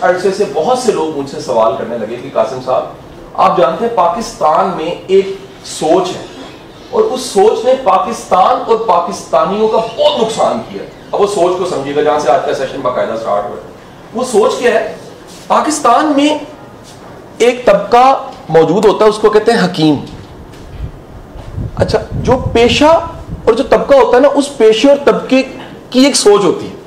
अरसे से बहुत से लोग मुझसे सवाल करने लगे कि कासिम साहब, आप जानते हैं पाकिस्तान में एक सोच है और उस सोच ने पाकिस्तान और पाकिस्तानियों का बहुत नुकसान किया। अब वो सोच को समझिएगा, जहाँ से आज का सेशन बाकायदा स्टार्ट हुआ वो सोच क्या है? पाकिस्तान में एक तबका मौजूद होता है, उसको कहते हैं हकीम। अच्छा जो पेशा और जो तबका होता है ना, उस पेशे और तबके की एक सोच होती है।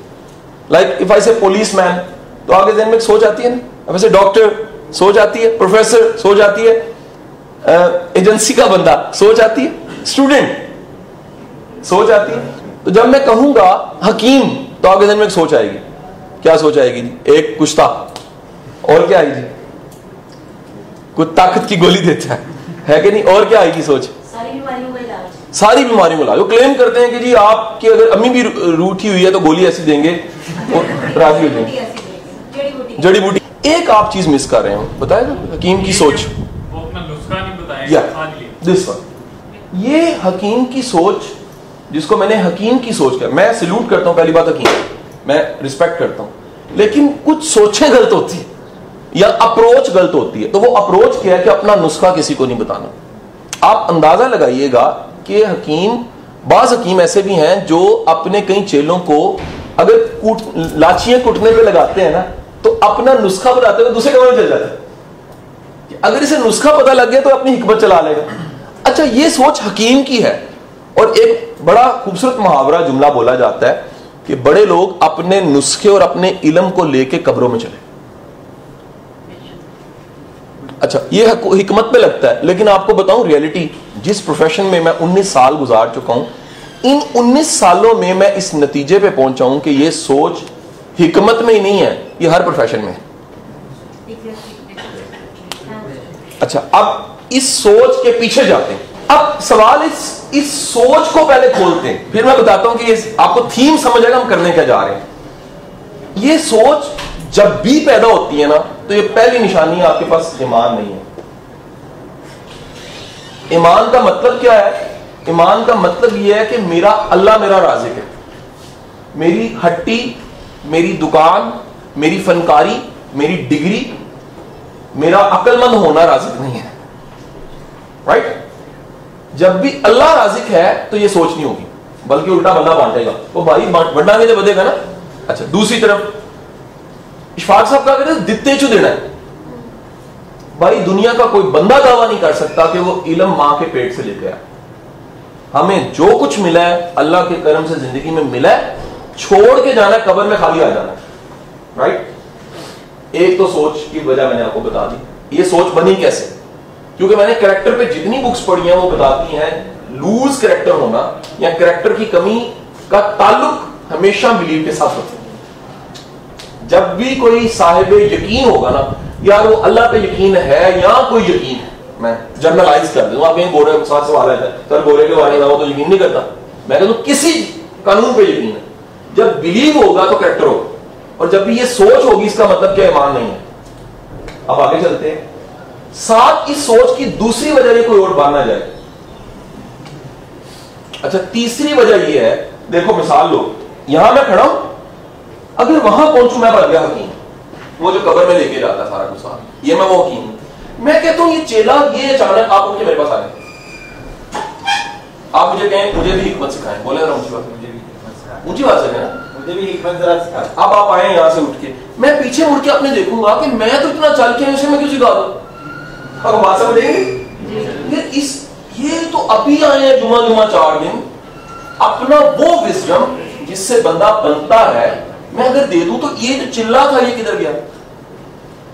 लाइक इफ़ आई से पुलिस मैन तो आगे दिन में सोच आती है ना। वैसे डॉक्टर सोच आती है प्रोफेसर सोच आती है एजेंसी का बंदा सोच आती है स्टूडेंट सोच आती है। तो जब मैं कहूँगा हकीम तो आगे दिन में सोच आएगी क्या सोच आएगी जी? एक कुश्ता। और क्या आएगी कुछ ताकत की गोली देता है। है कि नहीं? और क्या आएगी सोच? सारी बीमारियों का इलाज। वो क्लेम करते हैं कि जी आपकी अगर अम्मी भी रूठी हुई है तो गोली ऐसी देंगे और राज़ी हो जाएँगे। जड़ी बूटी। एक आप चीज़ मिस कर रहे हो बताएगा हकीम की सोच। वो अपना नुस्खा नहीं बताएगा या दिस वन ये हकीम की सोच जिसको मैंने हकीम की सोच कर मैं सल्यूट करता हूँ पहली बात हकीम। मैं रिस्पेक्ट करता हूँ। लेकिन कुछ सोचें गलत होती है या अप्रोच गलत होती है। तो वो अप्रोच क्या है कि अपना नुस्खा किसी को नहीं बताना। आप अंदाज़ा लगाइएगा कि हकीम बाज हकीम ऐसे भी हैं जो अपने कई चेलों को अगर कूट लाचियाँ कूटने पे लगाते हैं ना तो अपना नुस्खा बताते हुए दूसरे कमरे में चल जाते कि अगर इसे नुस्खा पता लग गया तो अपनी हिकमत चला लेगा। अच्छा ये सोच हकीम की है। और एक बड़ा खूबसूरत मुहावरा जुमला बोला जाता है कि बड़े लोग अपने नुस्खे और अपने इलम को लेके कब्रों में चले। अच्छा ये हक- हिकमत पे लगता है। लेकिन आपको बताऊँ रियलिटी जिस प्रोफेशन में मैं 19 साल गुजार चुका हूँ, इन 19 सालों में मैं इस नतीजे पे पहुँचा हूँ कि ये सोच हिकमत में ही नहीं है। ये हर प्रोफेशन में अच्छा अब इस सोच के पीछे जाते हैं। अब सवाल इस इस सोच को पहले खोलते हैं। फिर मैं बताता हूँ कि आपको थीम समझ आएगा हम करने क्या जा रहे हैं। ये सोच जब भी पैदा होती है ना तो ये पहली निशानी है आपके पास ईमान नहीं है। ईमान का मतलब क्या है? ईमान का मतलब यह है कि मेरा, अल्लाह मेरा राजिक है। मेरी हट्टी, मेरी दुकान मेरी फनकारी, मेरी डिग्री, मेरा अक्लमंद होना राजिक नहीं है। Right right? जब भी अल्लाह राजिक है तो ये सोच नहीं होगी। बल्कि उल्टा बंदा बांटेगा। वो भाई बंडा में जब बदेगा ना? अच्छा दूसरी तरफ़, इशफाक साहब क्या कहते दित्ते चु देना है। भाई, दुनिया का कोई बंदा दावा नहीं कर सकता कि वो इलम माँ के पेट से लेके आया। हमें जो कुछ मिला है, अल्लाह के करम से ज़िंदगी में मिला है, छोड़ के जाना, कबर में खाली आ जाना राइट एक तो सोच की वजह मैंने आपको बता दी। ये सोच बनी कैसे? क्योंकि मैंने करेक्टर पे जितनी बुक्स पढ़ी हैं, वो बताती हैं लूज करेक्टर होना या करेक्टर की कमी का ताल्लुक हमेशा बिलीव के साथ होता है। जब भी कोई साहिब यकीन होगा ना, यार वो अल्लाह पे यकीन है या कोई यकीन है, मैं जर्नलाइज कर दूँ, आप कहीं गोरे साथ सवाल है सर, गोरे के बारे में तो यकीन नहीं करता? मैं कहता हूँ, किसी कानून पे यकीन है। जब बिलीव होगा तो करेक्टर होगा। और जब भी ये सोच होगी, इसका मतलब क्या ईमान नहीं है। अब आगे चलते हैं। साथ इस सोच की दूसरी वजह कोई और बांधना जाए। अच्छा तीसरी वजह ये है, देखो मिसाल लो। यहाँ मैं खड़ा हूँ। अगर वहाँ पहुंचू मैं बन गया हकीम। वो जो कबर में लेके जाता सारा कुछ साथ ये मैं वो हकीम हूँ। मैं कहता हूँ, ये चेला, ये अचानक आप के मेरे पास आ गए आप मुझे कहें, मुझे भी हिकमत सिखाएँ। बोले बात मुझे भी ऊँची बात से कहना मुझे भी हिकमत जरा सिखा अब आप आए यहाँ से उठ के। मैं पीछे मुड़ के अपने देखूँगा कि मैं तो इतना चल के उसे मैं क्यों सिखा दूँ? अब बात समझेंगे? ये इस ये तो अभी आए हैं जुमा जुमा चार दिन। अपना वो विजडम जिससे बंदा बनता है मैं अगर दे दूँ तो ये जो चिल्ला था ये किधर गया?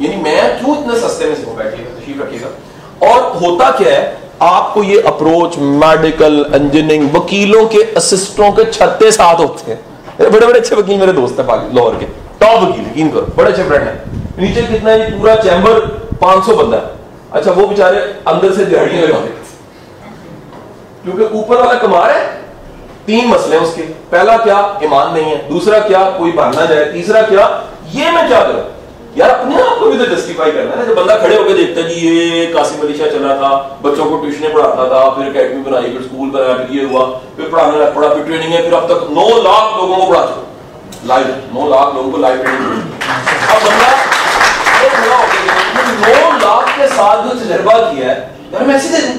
यानी मैं क्यों इतने सस्ते में सिखो? बैठिएगा तशरीफ़ रखिएगा। और होता क्या है आपको ये अप्रोच मेडिकल इंजीनियरिंग वकीलों के असिस्टों के छत्ते साथ होते हैं। मेरे बड़े बड़े अच्छे वकील मेरे दोस्त है लाहौर के। टॉप वकील, यकीन करो, बड़े अच्छे फ्रेंड है। नीचे कितना है पूरा चैम्बर 500 बंदा है। अच्छा वो बेचारे अंदर से दिहाड़ियाँ लगाते क्योंकि ऊपर वाला कमा रहा है, तीन मसले हैं उसके। पहला क्या, ईमान नहीं है। दूसरा क्या, कोई बहाना जाए। तीसरा क्या, ये मैं क्या करूँ? यार अपने आप को भी तो जस्टिफाई करना है। जब बंदा खड़े होकर देखता है जी ये कासिम अली शाह चला था, बच्चों को ट्यूशन पढ़ाता था, फिर अकेडमी बनाई, फिर स्कूल बनाया, फिर ये हुआ, फिर पढ़ाने लगा, पढ़ा, फिर ट्रेनिंग है, फिर अब तक नौ लाख लोगों को पढ़ा चुका। लाइव नौ लाख लोगों को लाइव ट्रेनिंग अब बंदा नौ लाख के साथ जो तजर्बा किया है, यार मैं ऐसे दूँ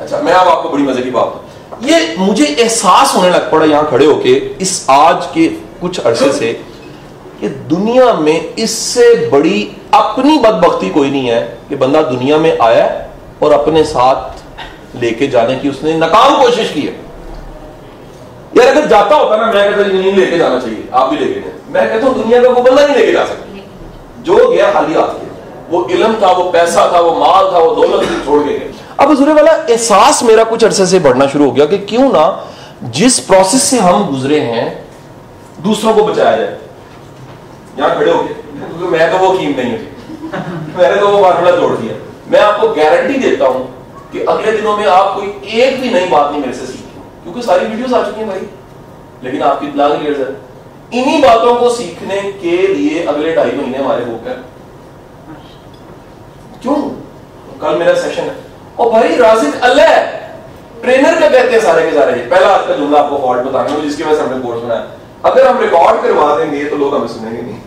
अच्छा मैं अब आपको बड़ी मज़े की बात ये मुझे एहसास होने लग पड़ा यहाँ खड़े होके, इस आज के कुछ अरसे से कि दुनिया में इससे बड़ी अपनी बदबख्ती कोई नहीं है कि बंदा दुनिया में आया और अपने साथ लेके जाने की उसने नाकाम कोशिश की है। यार, अगर जाता होता ना, मैं कहता नहीं लेके जाना चाहिए, आप भी लेके जाए। मैं कहता हूँ, दुनिया का वो बंदा नहीं लेके जा सकता। जो गया खाली हाथ गया वो इलम था, वो पैसा था, वो माल था, वो दौलत थी, छोड़ के अब हजूर वाला एहसास मेरा कुछ अरसे से बढ़ना शुरू हो गया कि क्यों ना जिस प्रोसेस से हम गुजरे हैं, दूसरों को बचाया जाए। यहाँ खड़े हो गए क्योंकि मैं तो वो कीम नहीं हूँ। मैंने तो वो मामला तोड़ दिया। मैं आपको गारंटी देता हूँ कि अगले दिनों में आप कोई एक भी नई बात नहीं मेरे से सीखी क्योंकि सारी वीडियोस आ चुकी हैं भाई। लेकिन आपकी इतला क्लियर है। इन्हीं बातों को सीखने के लिए अगले ढाई महीने हमारे हो गए। क्यों? कल मेरा सेशन है। और भाई राजिक अल्लाह ट्रेनर क्या कहते हैं सारे के सारे। पहला आपका का जुमला आपको फॉल्ट बताने जिसकी वजह से हमने कोर्स बनाया। अगर हम रिकॉर्ड करवा देंगे तो लोग हमें सुनेंगे नहीं।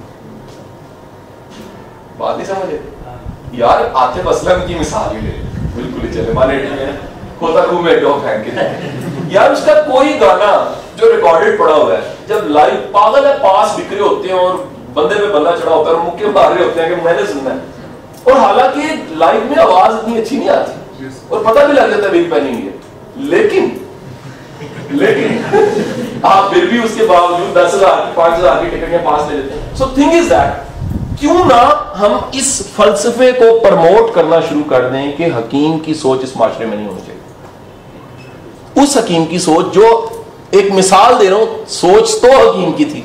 बात नहीं समझे? यार आतिफ असलम की मिसाल ही ले बिल्कुल ही चले। माने होता खूब में डॉग फेंक के यार उसका कोई गाना जो रिकॉर्डेड पड़ा हुआ है जब लाइव पागल है पास बिखरे होते हैं और बंदे पे बल्ला चढ़ा होता है और मुक्के मार रहे होते हैं कि मैंने सुनना है। और हालाँकि लाइव में आवाज़ इतनी अच्छी नहीं आती। और पता भी लग जाता है बिग पैनिंग है। लेकिन लेकिन आप फिर भी उसके बावजूद दस हज़ार की पाँच हज़ार की टिकट में पास ले लेते सो थिंग इज़ दैट क्यों ना हम इस फलसफे को प्रमोट करना शुरू कर दें कि हकीम की सोच इस माशरे में नहीं होनी चाहिए। उस हकीम की सोच जो एक मिसाल दे रहा हूँ, सोच तो हकीम की थी।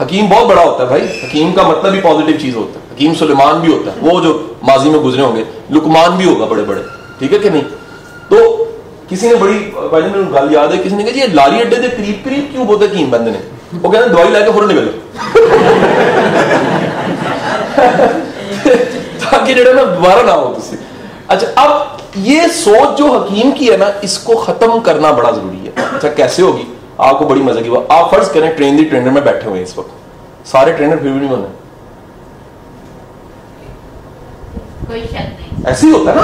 हकीम बहुत बड़ा होता है भाई। हकीम का मतलब भी पॉजिटिव चीज़ होता है। हकीम सुलेमान भी होता है। वो जो माजी में गुजरे होंगे, लुकमान भी होगा बड़े बड़े ठीक है कि नहीं? तो किसी ने बड़ी, भाई मेरे गल याद है, किसी ने कहा, जी अड्डे के करीब करीब क्यों बोलते हकीम बंद ने। कहते दवाई लैके फ़ौरन निकलो ताकि ना, दोबारा ना हो अच्छा अब ये सोच जो हकीम की है ना, इसको खत्म करना बड़ा ज़रूरी है। अच्छा कैसे होगी? आपको बड़ी मज़ा की आप फ़र्ज़ करें, ट्रेन दी ट्रेनर में बैठे हुए इस वक्त। सारे ट्रेनर फिर भी नहीं बने ऐसे ही होता है ना?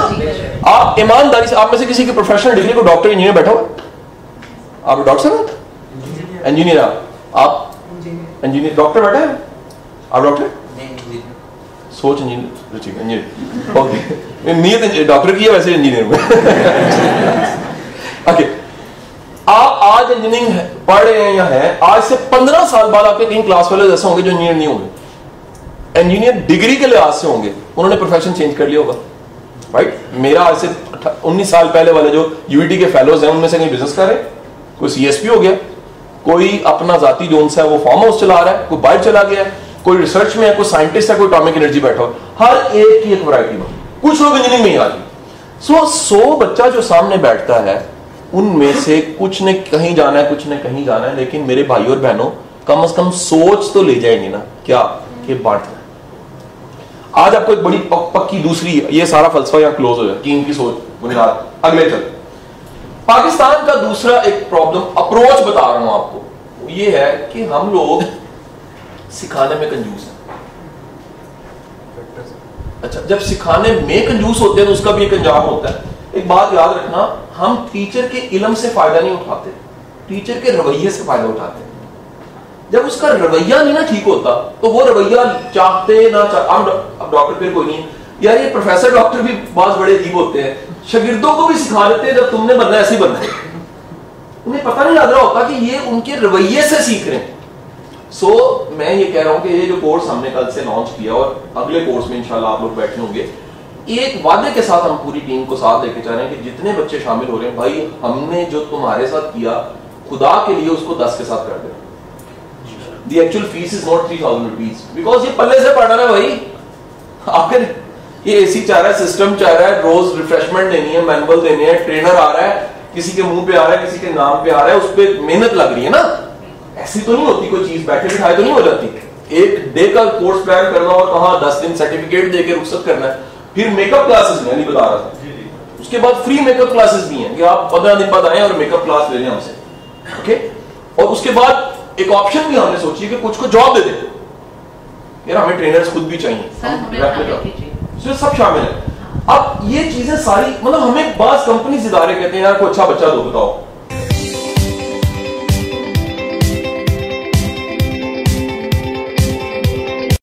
आप ईमानदारी से आप में से किसी की प्रोफेशनल डिग्री को डॉक्टर इंजीनियर बैठा। हुआ आप डॉक्टर साहब इंजीनियर आप। आप इंजीनियर डॉक्टर बैठे है? आप डॉक्टर सोच इंजीनियर ठीक इंजीनियर ओके नीयत डॉक्टर की है वैसे इंजीनियर में ओके आप आज इंजीनियरिंग पढ़ रहे हैं या हैं आज से पंद्रह साल बाद आपके कहीं क्लास वाले ऐसे होंगे जो इंजीनियर नहीं होंगे। इंजीनियर डिग्री के लिहाज से होंगे। उन्होंने प्रोफेशन चेंज कर लिया होगा। राइट मेरा आज से उन्नीस साल पहले वाले जो यूईटी के फेलोज हैं, उनमें से कहीं बिज़नेस कर? रहे कोई सीएसपी हो गया? कोई अपना जाति जोन सा है, वो फार्म हाउस चला रहा है, कोई बाइक चला गया है, कोई रिसर्च में है, कोई साइंटिस्ट है, कोई टॉमिक एनर्जी बैठा हो। हर एक की एक वैरायटी में कुछ लोग इंजीनियरिंग में ही आ गए। सो सौ बच्चा जो सामने बैठता है, उनमें से कुछ ने कहीं जाना है, कुछ ने कहीं जाना है, लेकिन मेरे भाई और बहनों, कम से कम सोच तो ले जाएँगे ना, क्या? कि बांटना है आज आपको एक बड़ी पक, पक्की दूसरी ये सारा फलसफा यहाँ क्लोज हो जाए। टीम की सोच बुनियाद। अगले चल। पाकिस्तान का दूसरा एक प्रॉब्लम अप्रोच बता रहा हूँ आपको। ये है कि हम लोग सिखाने में कंजूस हैं। अच्छा जब सिखाने में कंजूस होते हैं तो उसका भी एक अंजाम होता है। एक बात याद रखना हम टीचर के इलम से फ़ायदा नहीं उठाते। टीचर के रवैये से फ़ायदा उठाते। हैं जब उसका रवैया नहीं ना ठीक होता तो वो रवैया चाहते ना चाह अब डॉक्टर फिर कोई नहीं यार ये प्रोफेसर डॉक्टर भी बहुत बड़े अजीब होते हैं। शागिर्दों को भी सिखा देते हैं जब तुमने बनना ऐसे ही बनना है। उन्हें पता नहीं लग रहा होता कि ये उनके रवैये से सीख रहे हैं। सो so, मैं ये कह रहा हूँ कि ये जो कोर्स हमने कल से लॉन्च किया और अगले कोर्स में इंशाल्लाह आप लोग बैठे होंगे एक वादे के साथ हम पूरी टीम को साथ लेके जा रहे हैं कि जितने बच्चे शामिल हो रहे हैं भाई हमने जो तुम्हारे साथ किया खुदा के लिए उसको दस के साथ कर देना the actual fees is not 3000 rupees. Because ये पल्ले से पढ़ना है भाई। आखिर ये एसी चाह रहा है सिस्टम चाह रहा है रोज रिफ्रेशमेंट देनी है मैनुअल देने हैं ट्रेनर आ रहा है किसी के मुँह पे आ रहा है किसी के नाम पे आ रहा है उस पर मेहनत लग रही है ना। ऐसी तो नहीं होती कोई चीज़ बैठे बिठाए तो नहीं हो जाती। एक डे का कोर्स प्लान करना और कहा दस दिन सर्टिफिकेट देके रुखसत करना है। फिर मेकअप क्लासेस में नहीं बता रहा था। उसके बाद फ्री मेकअप क्लासेस भी हैं कि आप पंद्रह दिन बाद आए और मेकअप क्लास ले लें हमसे। ओके और उसके बाद एक ऑप्शन भी हमने सोची कि कुछ को जॉब दे दे। यार हमें ट्रेनर्स खुद भी चाहिए। सर सब शामिल है। अब ये चीज़ें सारी मतलब हमें बास कंपनी इदारे कहते हैं यार कोई अच्छा बच्चा दो बताओ।